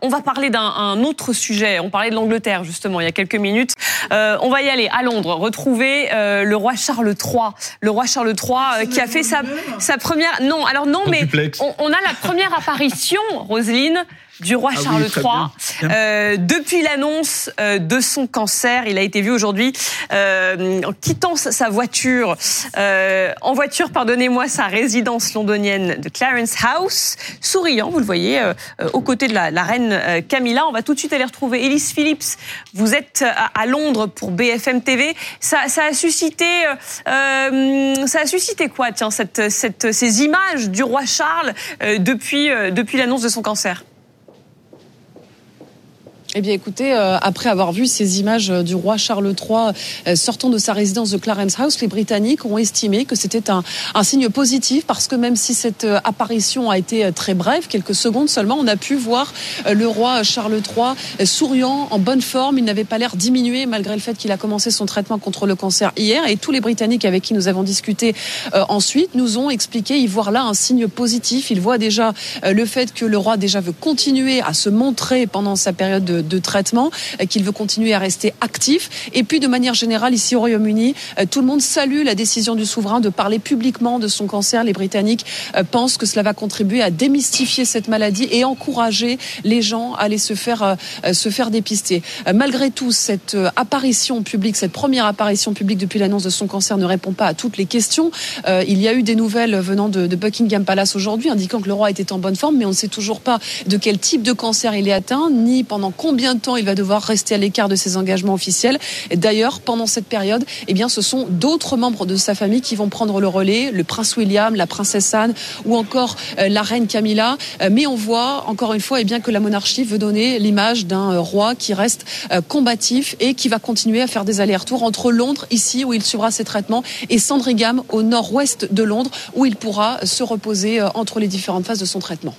On va parler d'un autre sujet. On parlait de l'Angleterre justement il y a quelques minutes. Euh, on va y aller à Londres, retrouver euh, le roi Charles III. Le roi Charles III euh, qui a fait sa, sa, première. Non, alors non, mais on, on, a la première apparition, Roselyne, du roi ah Charles III. Euh, depuis l'annonce euh, de son cancer, il a été vu aujourd'hui euh, en quittant sa voiture, euh, en voiture, pardonnez-moi, sa résidence londonienne de Clarence House, souriant, vous le voyez, euh, aux côtés de la, la, reine Camilla. On va tout de suite aller retrouver Elise Phillips. Vous êtes à, à Londres pour BFM TV. Ça, ça a suscité, ça a suscité quoi, tiens, cette, cette, ces images du roi Charles depuis, depuis l'annonce de son cancer? Eh bien, écoutez, euh, après avoir vu ces images du roi Charles III euh, sortant de sa résidence de Clarence House, les Britanniques ont estimé que c'était un, un, signe positif parce que même si cette euh, apparition a été très brève, quelques secondes seulement, on a pu voir le roi Charles III souriant, en bonne forme. Il n'avait pas l'air diminué malgré le fait qu'il a commencé son traitement contre le cancer hier. Et tous les Britanniques avec qui nous avons discuté euh, ensuite nous ont expliqué y voir là un signe positif. Ils voient déjà euh, le fait que le roi déjà veut continuer à se montrer pendant sa période de de traitement, euh, qu'il veut continuer à rester actif. Et puis, de manière générale, ici au Royaume-Uni, euh, tout le monde salue la décision du souverain de parler publiquement de son cancer. Les Britanniques euh, pensent que cela va contribuer à démystifier cette maladie et encourager les gens à aller se faire, se faire dépister. Malgré tout, cette apparition publique, cette première apparition publique depuis l'annonce de son cancer ne répond pas à toutes les questions. Il y a eu des nouvelles venant de, de Buckingham Palace aujourd'hui indiquant que le roi était en bonne forme, mais on ne sait toujours pas de quel type de cancer il est atteint, ni pendant combien combien de temps il va devoir rester à l'écart de ses engagements officiels. D'ailleurs, pendant cette période, eh bien, ce sont d'autres membres de sa famille qui vont prendre le relais, le prince William, la princesse Anne ou encore euh, la reine Camilla. Euh, mais on voit encore une fois, eh bien, que la monarchie veut donner l'image d'un euh, roi qui reste combatif et qui va continuer à faire des allers-retours entre Londres, ici où il suivra ses traitements, et Sandringham, au nord-ouest de Londres, où il pourra se reposer entre les différentes phases de son traitement.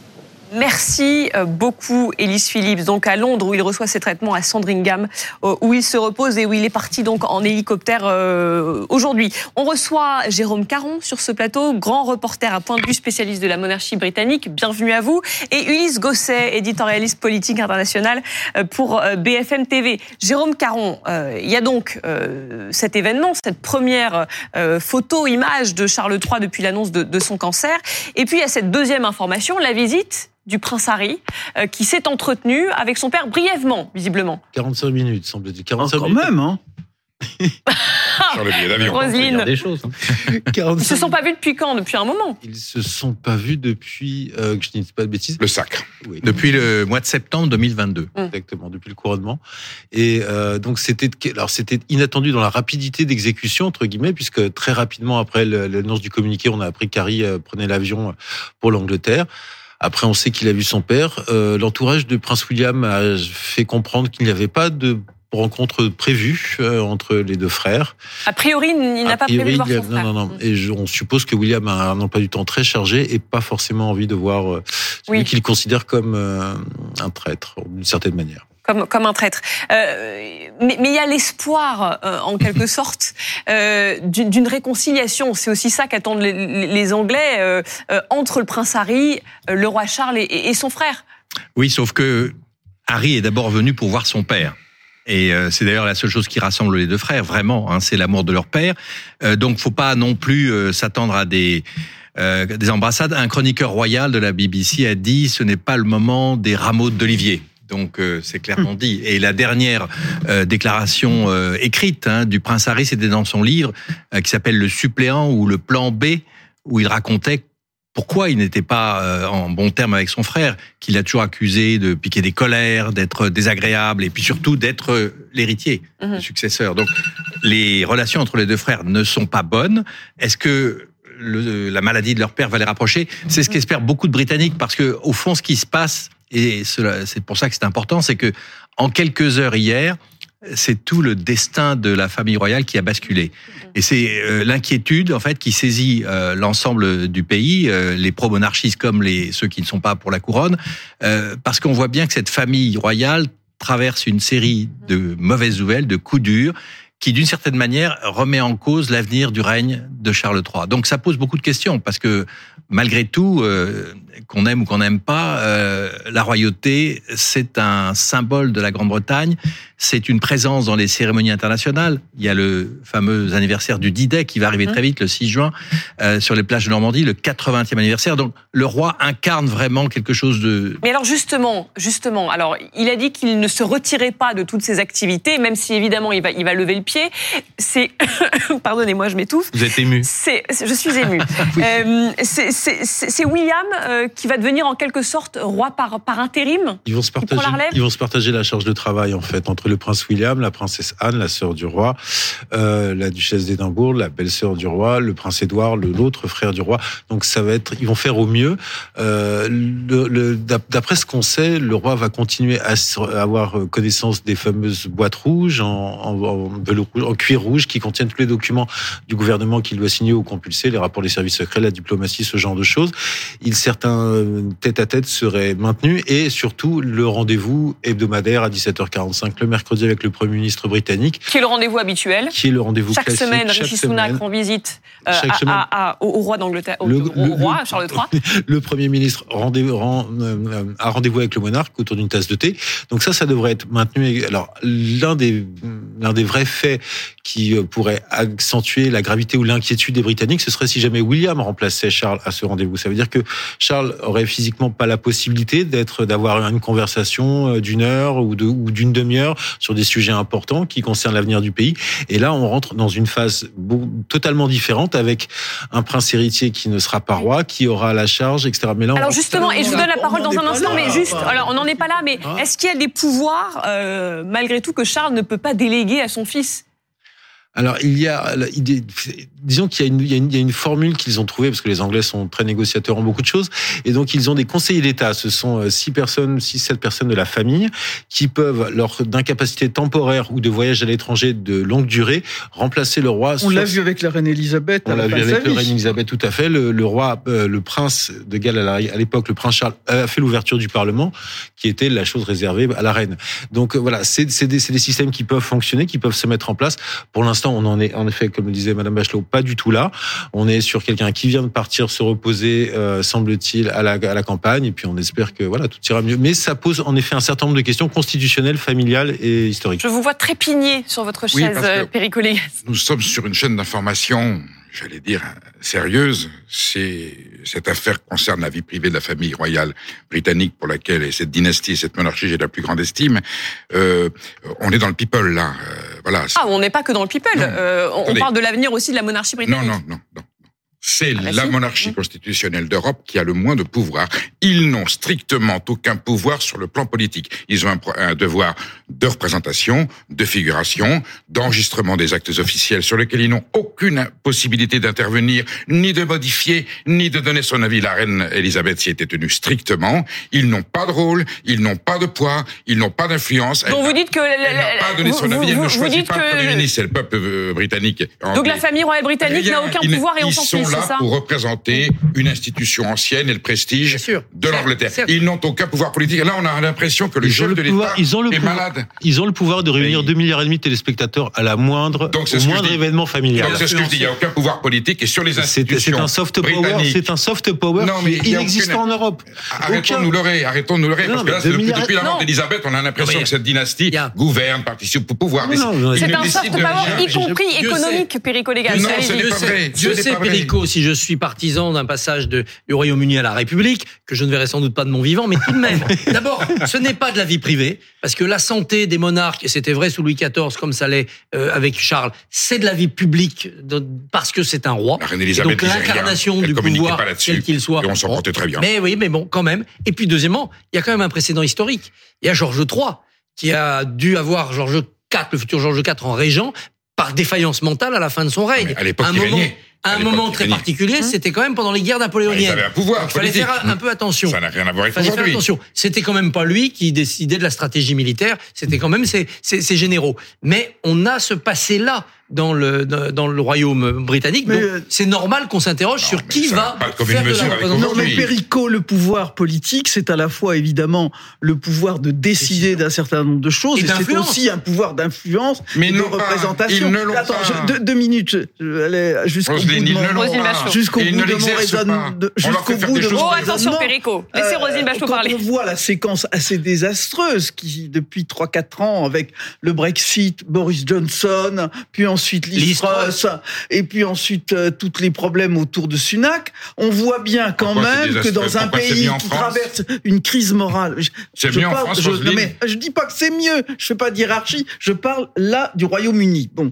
Merci euh, beaucoup, Elise Phillips. Donc à Londres, où il reçoit ses traitements à Sandringham, euh, où il se repose et où il est parti donc en hélicoptère euh, aujourd'hui. On reçoit Jérôme Caron sur ce plateau, grand reporter à point de vue spécialiste de la monarchie britannique. Bienvenue à vous. Et Ulysse Gosset, éditorialiste politique international pour BFM TV. Jérôme Caron, il y a donc cet événement, cette première photo, image de Charles III depuis l'annonce de, de son cancer. Et puis il y a cette deuxième information, la visite du prince Harry, euh, qui s'est entretenu avec son père brièvement, visiblement. 45 minutes, semble-t-il. 45 oh, quand minutes. même, hein Sur le billet d'avion. Roselyne. Des choses. Hein. Ils se sont pas vus depuis quand Depuis un moment? Ils se sont pas vus depuis, euh, que je ne dis pas de bêtises. Le sacre. Oui. Depuis le mois de septembre 2022. Mmh. Exactement, depuis le couronnement. Et euh, donc c'était, alors c'était inattendu dans la rapidité d'exécution entre guillemets, puisque très rapidement après l'annonce du communiqué, on a appris qu'Harry prenait l'avion pour l'Angleterre. Après, on sait qu'il a vu son père. Euh, L'entourage de Prince William a fait comprendre qu'il n'y avait pas de rencontre prévue euh, entre les deux frères. A priori, il n'a pas prévu de voir son frère. Non, non, non. Et je, on suppose que William a un emploi du temps très chargé et pas forcément envie de voir euh, celui oui. qu'il considère comme euh, un traître, d'une certaine manière comme, comme un traître. Euh, mais, mais il y a l'espoir, euh, en quelque sorte, euh, d'une réconciliation. C'est aussi ça qu'attendent les, les, Anglais entre le prince Harry, le roi Charles et, et, son frère. Oui, sauf que Harry est d'abord venu pour voir son père. Et c'est d'ailleurs la seule chose qui rassemble les deux frères, vraiment, hein, c'est l'amour de leur père. Donc, faut pas non plus s'attendre à des euh, des embrassades. Un chroniqueur royal de la BBC a dit ce n'est pas le moment des rameaux d'olivier. Donc euh, c'est clairement dit. Et la dernière euh, déclaration euh, écrite hein, du prince Harry, c'était dans son livre euh, qui s'appelle Le suppléant ou le plan B, où il racontait pourquoi il n'était pas euh, en bon terme avec son frère, qu'il a toujours accusé de piquer des colères, d'être désagréable et puis surtout d'être l'héritier, mmh. le successeur. Donc les relations entre les deux frères ne sont pas bonnes. Est-ce que le, la maladie de leur père va les rapprocher? C'est ce qu'espèrent beaucoup de Britanniques parce que au fond, ce qui se passe et c'est pour ça que c'est important, c'est que en quelques heures hier, c'est tout le destin de la famille royale qui a basculé. Et c'est euh, l'inquiétude en fait qui saisit euh, l'ensemble du pays, euh, les pro-monarchistes comme les ceux qui ne sont pas pour la couronne, parce qu'on voit bien que cette famille royale traverse une série de mauvaises nouvelles, de coups durs qui, d'une certaine manière, remet en cause l'avenir du règne de Charles III. Donc ça pose beaucoup de questions, parce que malgré tout, euh, qu'on aime ou qu'on n'aime pas, euh, la royauté, c'est un symbole de la Grande-Bretagne, c'est une présence dans les cérémonies internationales. Il y a le fameux anniversaire du D-Day qui va arriver très vite, le 6 juin, euh, sur les plages de Normandie, le 80e anniversaire. Donc le roi incarne vraiment quelque chose de... Mais alors justement, justement, alors il a dit qu'il ne se retirait pas de toutes ses activités, même si évidemment il va, il va lever le pied. C'est, pardonnez-moi, je m'étouffe. Vous êtes ému. C'est, je suis ému. euh, c'est William euh, qui va devenir en quelque sorte roi par, par intérim? Ils vont se partager. Ils vont se partager la charge de travail en fait entre le prince William, la princesse Anne, la sœur du roi, euh, la duchesse d'Édimbourg, la belle-sœur du roi, le prince Édouard, l'autre frère du roi. Donc ça va être, ils vont faire au mieux. Euh, D'après ce qu'on sait, le roi va continuer à avoir connaissance des fameuses boîtes rouges en cuir rouge qui contiennent tous les documents du gouvernement qu'il doit signer ou compulser, les rapports des services secrets, la diplomatie, ce genre de choses. Il certains tête-à-tête seraient maintenus et surtout le rendez-vous hebdomadaire à 17h45 le mercredi avec le Premier ministre britannique. Qui est le rendez-vous habituel. Qui est le rendez-vous Chaque semaine, Rishi Sunak rend visite euh, à, au, roi d'Angleterre, au, roi Charles III. Le Premier ministre rendez rend, euh, a rendez-vous avec le monarque autour d'une tasse de thé. Donc ça, ça devrait être maintenu. Alors l'un des l'un des vrais faits qui euh, pourrait accentuer la gravité ou l'inquiétude des Britanniques, ce serait si jamais William remplaçait Charles à ce rendez-vous. Ça veut dire que Charles aurait physiquement pas la possibilité d'être, d'avoir une conversation euh, d'une heure ou de, ou d'une demi-heure sur des sujets importants qui concernent l'avenir du pays. Et là, on rentre dans une phase totalement différente avec un prince héritier qui ne sera pas roi, qui aura la charge, etc. Mais là, alors justement, et je vous donne la parole dans un instant, mais juste, alors on n'en est pas là, mais ah. est-ce qu'il y a des pouvoirs, euh, malgré tout, que Charles ne peut pas déléguer? À son fils alors il y a, disons qu'il y, y, y, a une formule qu'ils ont trouvée parce que les Anglais sont très négociateurs en beaucoup de choses, et donc ils ont des conseillers d'État. Ce sont euh, six personnes, six sept personnes de la famille qui peuvent, lors d'incapacité temporaire ou de voyage à l'étranger de longue durée, remplacer le roi. On l'a vu avec la reine Elisabeth. On l'a vu avec la reine Elisabeth, tout à fait. Le, roi, euh, le prince de Galles à l'époque, le prince Charles a fait l'ouverture du Parlement, qui était la chose réservée à la reine. Donc euh, voilà, c'est des, des systèmes qui peuvent fonctionner, qui peuvent se mettre en place. Pour l'instant on en est en effet, comme le disait Madame Bachelot, pas du tout là. On est sur quelqu'un qui vient de partir se reposer, euh, semble-t-il, à la, à la campagne, et puis on espère que voilà, tout ira mieux. Mais ça pose en effet un certain nombre de questions constitutionnelles, familiales et historiques. Je vous vois trépigner sur votre chaise, oui, Nous sommes sur une chaîne d'information j'allais dire, sérieuse. C'est cette affaire concerne la vie privée de la famille royale britannique pour laquelle et cette dynastie, cette monarchie, j'ai la plus grande estime. Euh, on est dans le people là, euh, voilà. Ah, on n'est pas que dans le people. Euh, on, parle de l'avenir aussi de la monarchie britannique. Non, non, non, non. C'est ah, bah la monarchie constitutionnelle d'Europe qui a le moins de pouvoir. Ils n'ont strictement aucun pouvoir sur le plan politique. Ils ont un, devoir de représentation, de figuration, d'enregistrement des actes officiels sur lesquels ils n'ont aucune possibilité d'intervenir, ni de modifier, ni de donner son avis. La reine Elisabeth s'y était tenue strictement. Ils n'ont pas de rôle, ils n'ont pas de poids, ils n'ont pas d'influence. Donc vous dites que... Elle n'a pas donné son avis, elle ne choisit pas le Premier ministre, c'est le peuple euh, britannique. Donc la famille royale britannique n'a aucun pouvoir et on s'en fiche là pour représenter une institution ancienne et le prestige de l'Angleterre. Ils n'ont aucun pouvoir politique. Et là, on a l'impression que le chef de l'État est malade. Ils ont le pouvoir de réunir 2 milliards et demi de téléspectateurs à la moindre, Donc, au moindre événement familial. c'est ce que je dis. Il n'y a aucun pouvoir politique et sur les institutions. C'est un soft power. C'est un soft power non, mais qui inexistant en Europe. Arrêtons de nous leurrer. Arrêtons de nous leurrer. Parce que là, depuis la mort d'Elisabeth, on a l'impression que cette dynastie gouverne, participe au pouvoir. C'est un soft power, y compris économique, Perico Légal. Non, ce n'est pas vrai. Je sais, Si je suis partisan d'un passage de, du Royaume-Uni à la République, que je ne verrai sans doute pas de mon vivant, mais tout de même. D'abord, ce n'est pas de la vie privée, parce que la santé des monarques, et c'était vrai sous Louis XIV comme ça l'est euh, avec Charles, c'est de la vie publique parce que c'est un roi. La reine Elisabeth donc l'incarnation du pouvoir, quel qu'il soit. Et on s'en portait très bien. Mais oui, mais bon, quand même. Et puis deuxièmement, il y a quand même un précédent historique. Il y a Georges III qui a dû avoir Georges IV, le futur Georges IV en régent, par défaillance mentale à la fin de son règne. À l'époque, il régnait à un moment très particulier, hein c'était quand même pendant les guerres napoléoniennes. Il avait un pouvoir. Il fallait faire un, peu attention. Ça n'a rien à voir avec aujourd'hui. attention. C'était quand même pas lui qui décidait de la stratégie militaire. C'était quand même ses, ses, ses, généraux. Mais on a ce passé-là dans le dans le royaume britannique. Mais, Donc euh, c'est normal qu'on s'interroge sur qui va pas faire de mesure la représentation. Non, mais. Perico, le pouvoir politique, c'est à la fois évidemment le pouvoir de décider d'un certain nombre de choses, Et et, c'est aussi un pouvoir d'influence, Mais et de non pas. représentation. Ils ne l'ont Attends, pas. je- deux, deux minutes, je vais aller jusqu'au bout de mon- pas. Jusqu'au bout de mon l'exercent raisonnement. pas. jusqu'au bout de choses mon Oh, attention, raisonnement. Perico. Laissez Euh, Rosine Bachelot parler. on voit la séquence assez désastreuse qui, depuis 3-4 ans, avec le Brexit, Boris Johnson, puis ensuite Liz Truss, et puis ensuite euh, tous les problèmes autour de Sunak, on voit bien quand Pourquoi même que dans un pays qui France traverse une crise morale, je, C'est je parle- France, je, non, Roselyne mais je dis pas que c'est mieux, je fais pas d'hierarchie, je parle là du Royaume-Uni. Bon,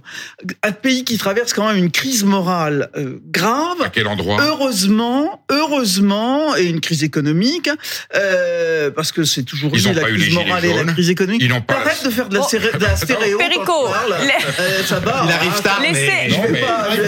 un pays qui traverse quand même une crise morale euh, grave, À quel endroit? Heureusement, heureusement, et une crise économique, euh, parce que c'est toujours lié la crise morale et la crise économique. Ils n'ont pas Arrête de faire de la, Oh. de la stéréo. Les- Euh, ça va. Il arrive hein, tard, Laissez- mais...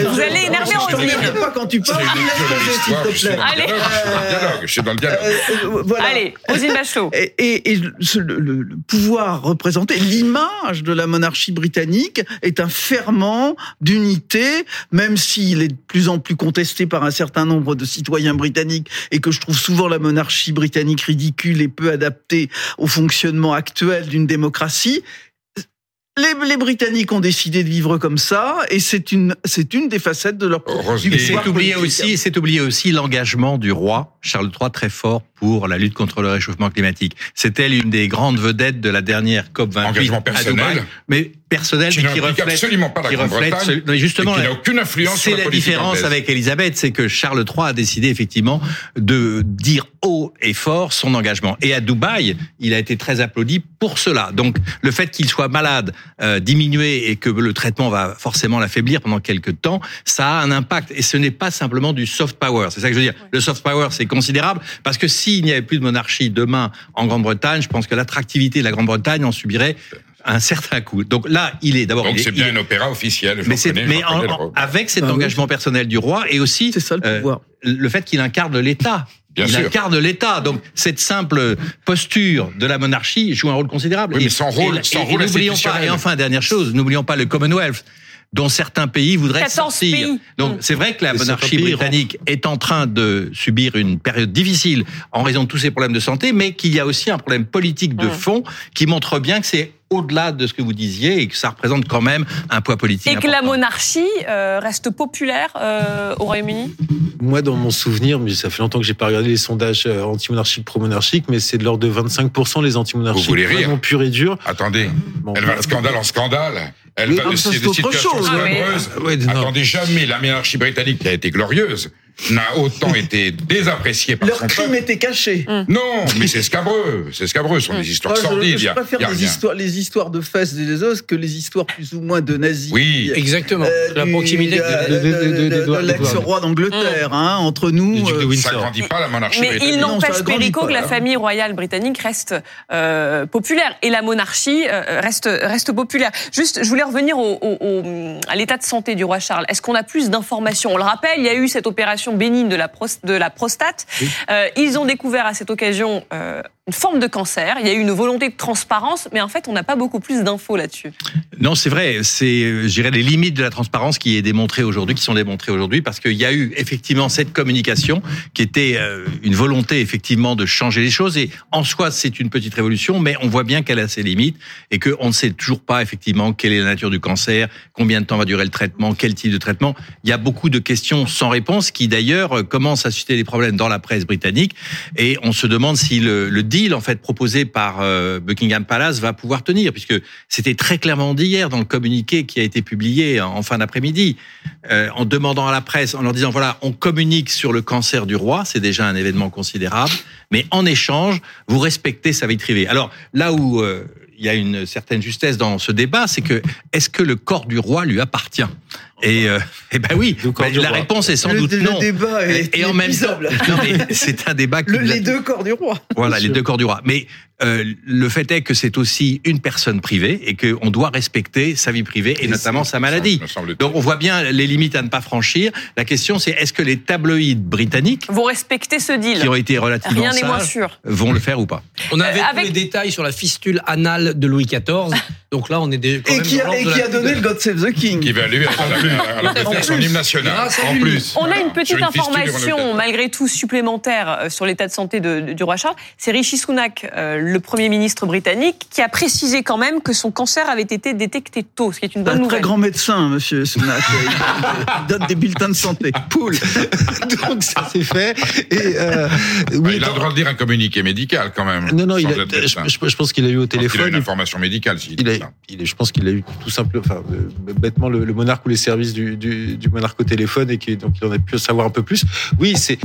Non, Vous allez énerver Roselyne. regarde pas quand tu C'est parles. une s'il te je suis plaît. dans le Allez. dialogue, je suis dans le dialogue. Euh, euh, voilà. Allez, Rosine Bachelot. Et, et, et ce- le, le- le pouvoir représenté, l'image de la monarchie britannique est un ferment d'unité, même s'il est de plus en plus contesté par un certain nombre de citoyens britanniques et que je trouve souvent la monarchie britannique ridicule et peu adaptée au fonctionnement actuel d'une démocratie. Les, les Britanniques ont décidé de vivre comme ça et c'est une, c'est une des facettes de leur Et c'est oublié aussi, c'est oublié aussi l'engagement du roi Charles III très fort pour la lutte contre le réchauffement climatique. C'était l'une des grandes vedettes de la dernière COP 28 Engagement à personnel. Dubaï, mais personnel, Qui mais qui reflète, absolument pas la qui reflète ce- non, justement, qui n'a aucune influence sur c'est la, la différence anglaise. avec Elisabeth, c'est que Charles III a décidé effectivement de dire haut et fort son engagement. Et à Dubaï, il a été très applaudi pour cela. Donc le fait qu'il soit malade, euh, diminué et que le traitement va forcément l'affaiblir pendant quelques temps, ça a un impact. Et ce n'est pas simplement du soft power. C'est ça que je veux dire. Le soft power, c'est considérable parce que s'il n'y avait plus de monarchie demain en Grande-Bretagne, je pense que l'attractivité de la Grande-Bretagne en subirait un certain coup. Donc là, il est d'abord. Donc c'est bien il est- un opéra officiel. mais, c'est- c'est mais en- en- avec cet Ah oui. engagement personnel du roi et aussi C'est ça le euh, le fait qu'il incarne l'État. Bien il sûr. incarne l'État. Donc cette simple posture de la monarchie joue un rôle considérable. Oui, mais Et- sans rôle- et- sans et- et rôle n'oublions pas. institutionnel. Et enfin dernière chose, n'oublions pas le Commonwealth dont certains pays voudraient 14 sortir. pays. Donc Mm. c'est vrai que la monarchie britannique est en train de subir une période difficile en raison de tous ces problèmes de santé, mais qu'il y a aussi un problème politique de Mm. fond qui montre bien que c'est au-delà de ce que vous disiez et que ça représente quand même un poids politique. Et que la monarchie euh, reste populaire euh, au Royaume-Uni? Moi, dans mon souvenir, mais ça fait longtemps que j'ai pas regardé les sondages euh, anti-monarchiques, pro-monarchiques, mais c'est de l'ordre de 25% les anti-monarchiques. Vous voulez rire Vraiment pur et dur. Attendez, Bon, elle va de bah, scandale en scandale. Elle va de. Ah scabreuses. Ouais, non. Attendez, jamais la monarchie britannique qui a été glorieuse n'a autant été désappréciée par Leur son crime peuple. était caché. Non, mais c'est scabreux. C'est scabreux. Ce sont des histoires Moi, sordides. je, Il y a- préfère les histoires, les histoires de fesses et des os que les histoires plus ou moins de nazis. Oui. Exactement. Euh, la proximité. de, de- de- de- de- de- d'Edouard- de l'ex-roi d'Angleterre, hein, entre nous. duc de euh, Ça Windsor. grandit pas la monarchie Mais il n'empêche, pas, que la hein. famille royale britannique reste euh, populaire et la monarchie euh, reste, reste populaire. Juste, je voulais revenir au, au- au- à l'état de santé du roi Charles. Est-ce qu'on a plus d'informations? On le rappelle, il y a eu cette opération bénigne de la, pros- de la prostate. Euh, ils ont découvert à cette occasion euh, une forme de cancer. Il y a eu une volonté de transparence, mais en fait, on n'a pas beaucoup plus d'infos là-dessus. Non, c'est vrai. C'est, euh, je dirais, les limites de la transparence qui est démontrée aujourd'hui, qui sont démontrées aujourd'hui, parce qu'il y a eu effectivement cette communication qui était euh, une volonté effectivement de changer les choses. Et en soi, c'est une petite révolution, mais on voit bien qu'elle a ses limites et qu'on ne sait toujours pas effectivement quelle est la nature du cancer, combien de temps va durer le traitement, quel type de traitement. Il y a beaucoup de questions sans réponse qui d'ailleurs euh, commencent à susciter des problèmes dans la presse britannique. Et on se demande si le, le en fait proposé par euh, Buckingham Palace va pouvoir tenir, puisque c'était très clairement dit hier dans le communiqué qui a été publié en fin d'après-midi, euh, en demandant à la presse, en leur disant voilà, on communique sur le cancer du roi, c'est déjà un événement considérable, mais en échange, vous respectez sa vie privée. Alors là où euh, il y a une certaine justesse dans ce débat, c'est que est-ce que le corps du roi lui appartient? Et euh, eh ben oui, ben, la réponse est sans le, doute le non. débat est Et en même temps, inépuisable. non mais c'est un débat qui Le- les deux corps du roi. voilà, les deux corps du roi. Mais euh, le fait est que c'est aussi une personne privée et qu'on doit respecter sa vie privée et, Et notamment sa maladie. Donc on voit bien les limites à ne pas franchir. La question c'est est-ce que les tabloïds britanniques, Vous respectez ce deal qui ont été relativement Rien n'est moins sages, sûr. vont le faire ou pas? On avait Euh, tous les détails sur la fistule anale de Louis XIV. Donc là, on est des, quand Et même qui a, et qui donné le God Save the King. Qui va lui à la, à la- En faire son plus. hymne national. À En plus. On a une petite une information, malgré tout, supplémentaire euh, sur l'état de santé de- de- du roi Charles. C'est Rishi Sunak, euh, le Premier ministre britannique, qui a précisé quand même que son cancer avait été détecté tôt, ce qui est une Un bonne très nouvelle. grand médecin, monsieur Sunak. Il donne des bulletins de santé. Poule. Donc ça c'est fait. Et euh, oui, il a le droit de dire un communiqué médical quand même. non non, il a- je, pense qu'il a eu au pense qu'il a téléphone. une information médicale. s'il Il a, il est, je pense qu'il a eu tout simplement, euh, bêtement le, monarque ou les services du, du, monarque au téléphone et qui donc il en a pu savoir un peu plus. Oui, c'est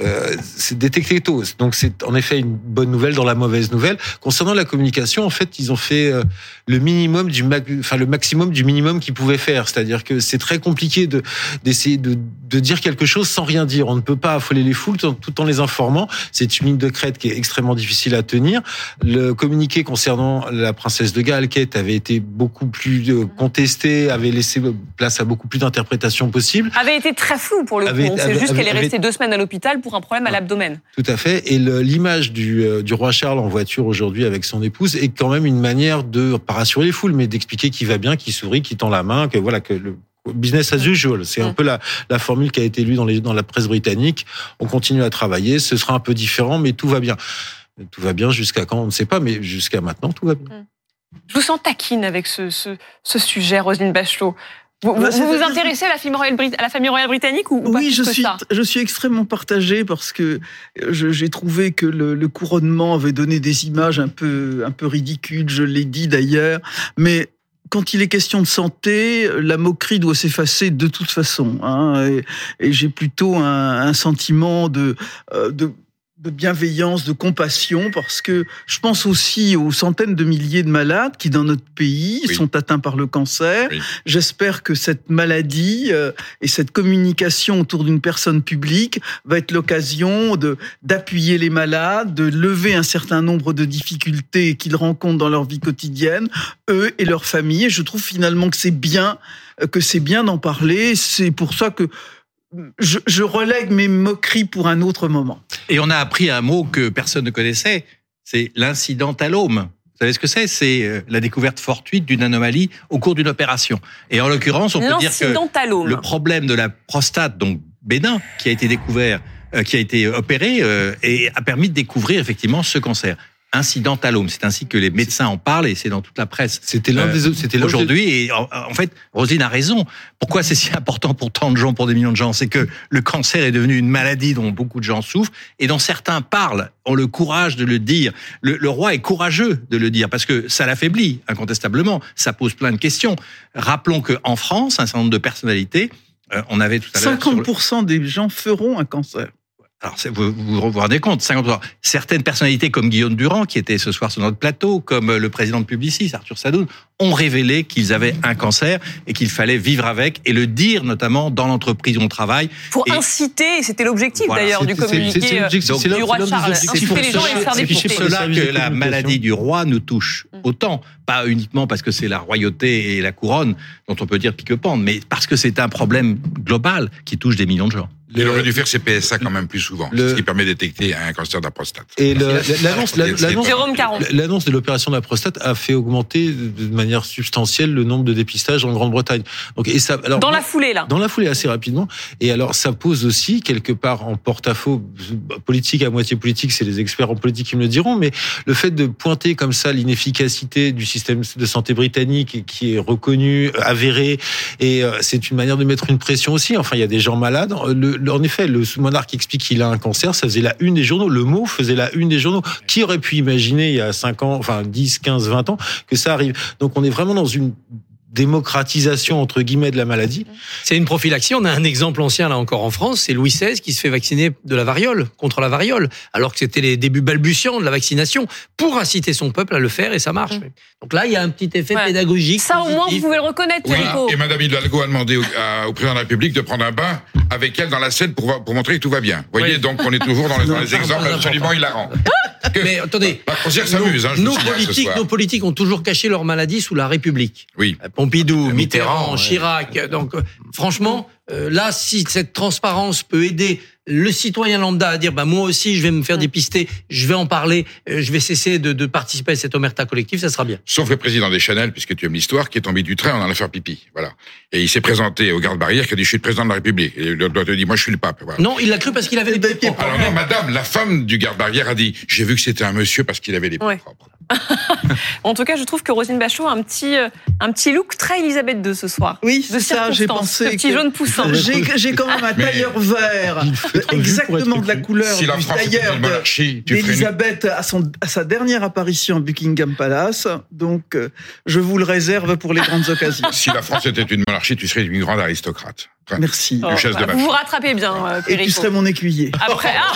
euh, c'est détecté tôt. Donc c'est en effet une bonne nouvelle dans la mauvaise nouvelle. Concernant la communication, en fait, ils ont fait euh, le minimum du, enfin le maximum du minimum qu'ils pouvaient faire. C'est-à-dire que c'est très compliqué de d'essayer de, dire quelque chose sans rien dire. On ne peut pas affoler les foules tout en, tout en les informant. C'est une ligne de crête qui est extrêmement difficile à tenir. Le communiqué concernant la princesse de Galles, Kate, avait été beaucoup plus euh, contesté, avait laissé place à beaucoup plus d'interprétations possibles. Avait été très flou pour le coup. Avait- On sait juste qu'elle est avait- restée deux semaines à l'hôpital pour un problème à Ouais. l'abdomen. Tout à fait. Et l'image du, euh, du roi Charles en voiture aujourd'hui avec son épouse est quand même une manière de, pas rassurer les foules, mais d'expliquer qu'il va bien, qu'il sourit, qu'il tend la main, que voilà, que le business as usual. C'est un Mm. peu la, la formule qui a été lue dans, les, dans la presse britannique. On continue à travailler. Ce sera un peu différent, mais tout va bien. Tout va bien jusqu'à quand, on ne sait pas, mais jusqu'à maintenant, tout va bien. Je vous sens taquine avec ce, ce, ce sujet, Roselyne Bachelot. Vous vous, Bah, vous intéressez à la famille royale, brit- à la famille royale britannique ou, ou pas Oui, je suis, ça je suis extrêmement partagé parce que je- j'ai trouvé que le, le couronnement avait donné des images un peu, un peu ridicules, je l'ai dit d'ailleurs, mais quand il est question de santé, la moquerie doit s'effacer de toute façon. Hein, et et j'ai plutôt un, un sentiment de, euh, de de bienveillance, de compassion, parce que je pense aussi aux centaines de milliers de malades qui, dans notre pays, Oui. sont atteints par le cancer. Oui. J'espère que cette maladie euh, et cette communication autour d'une personne publique va être l'occasion de d'appuyer les malades, de lever un certain nombre de difficultés qu'ils rencontrent dans leur vie quotidienne, eux et leurs familles. Et je trouve finalement que c'est bien euh, que c'est bien d'en parler. C'est pour ça que je, je relègue mes moqueries pour un autre moment. Et on a appris un mot que personne ne connaissait, c'est l'incidentalome. Vous savez ce que c'est? C'est euh, la découverte fortuite d'une anomalie au cours d'une opération. Et en l'occurrence, on peut dire que le problème de la prostate, donc bénin, qui a été découvert, euh, qui a été opéré, euh, et a permis de découvrir effectivement ce cancer. Incidentalome, c'est ainsi que les médecins en parlent et c'est dans toute la presse C'était l'un Euh, des, c'était l'un des- aujourd'hui. Et en, en fait, Roselyne a raison. Pourquoi c'est si important pour tant de gens, pour des millions de gens? C'est que le cancer est devenu une maladie dont beaucoup de gens souffrent et dont certains parlent, ont le courage de le dire. Le, le roi est courageux de le dire parce que ça l'affaiblit, incontestablement. Ça pose plein de questions. Rappelons qu'en France, un certain nombre de personnalités, euh, on avait tout à l'heure... sur le- 50% des gens feront un cancer. Alors, vous, vous vous rendez compte, 50%. Certaines personnalités comme Guillaume Durand, qui était ce soir sur notre plateau, comme euh, le président de Publicis, Arthur Sadoun, ont révélé qu'ils avaient un cancer et qu'il fallait vivre avec et le dire notamment dans l'entreprise où on travaille. Pour Et- inciter, c'était l'objectif Voilà, d'ailleurs du communiqué c'est euh, du roi des Charles. Inciter les gens faire c'est C'est pour cela que la maladie du roi nous touche Mm. autant, pas uniquement parce que c'est la royauté et la couronne dont on peut dire pique-pendre, mais parce que c'est un problème global qui touche des millions de gens. Il aurait dû faire ses PSA quand même plus souvent, Le- ce qui permet de détecter un cancer de la prostate. Et le- l'annonce, de l'opération de la prostate a fait augmenter de manière substantielle le nombre de dépistages en Grande-Bretagne. Donc, et ça, alors, Dans la foulée, là. dans la foulée assez rapidement. Et alors, ça pose aussi quelque part en porte-à-faux politique à moitié politique, c'est les experts en politique qui me le diront, mais le fait de pointer comme ça l'inefficacité du système de santé britannique qui est reconnu, avéré, et euh, c'est une manière de mettre une pression aussi. Enfin, il y a des gens malades. Le- le- en effet, le sous-monarque explique qu'il a un cancer, ça faisait la une des journaux. Le mot faisait la une des journaux. Qui aurait pu imaginer il y a 5 ans, enfin 10, 15, 20 ans, que ça arrive? Donc on est vraiment dans une démocratisation entre guillemets de la maladie. C'est une prophylaxie. On a un exemple ancien là encore en France, c'est Louis XVI qui se fait vacciner de la variole contre la variole, alors que c'était les débuts balbutiants de la vaccination pour inciter son peuple à le faire et ça marche. Donc là, il y a un petit effet Ouais. pédagogique. Ça, au moins, vous pouvez le reconnaître, Oui, et Madame Hidalgo a demandé au, à- au président de la République de prendre un bain avec elle dans la scène pour, montrer que tout va bien. Vous voyez, Oui. donc on est toujours dans les, dans les Non, exemples absolument hilarants. Que- Mais attendez, La s'amuse, hein, je nos ce politiques, nos politiques ont toujours caché leur maladie sous la République. Oui. Pompidou, Mitterrand, Mitterrand. Chirac. Donc, euh, franchement, euh, là, si cette transparence peut aider le citoyen lambda à dire bah moi aussi je vais me faire dépister, je vais en parler, euh, je vais cesser de, de participer à cette omerta collective, ça sera bien. Sauf le président des Chanel, puisque tu aimes l'histoire, qui est tombé du train en allant faire pipi. Voilà. Et il s'est présenté au garde-barrière qui a dit je suis le président de la République. Et l'autre a dit moi je suis le pape. Voilà. Non, il l'a cru parce qu'il avait des pieds propres. Alors non, madame, la femme du garde-barrière a dit j'ai vu que c'était un monsieur parce qu'il avait les pieds Ouais. propres. En tout cas, je trouve que Rosine Bachot a un petit, euh, un petit look très Elisabeth II ce soir. Oui, De c'est ça, j'ai circonstance, pensé. ce petit que- jaune poussant. J'ai j'ai quand même un tailleur vert, exactement de la couleur Si la du France était tailleur une de- monarchie, tu ferais une... d'Elisabeth à, sa dernière apparition à Buckingham Palace. Donc, euh, je vous le réserve pour les grandes occasions. Si la France était une monarchie, tu serais une grande aristocrate. Merci. Oh, Duchesse de bah, vous vous rattrapez bien, euh, Et tu serais mon écuyer. Après, ah,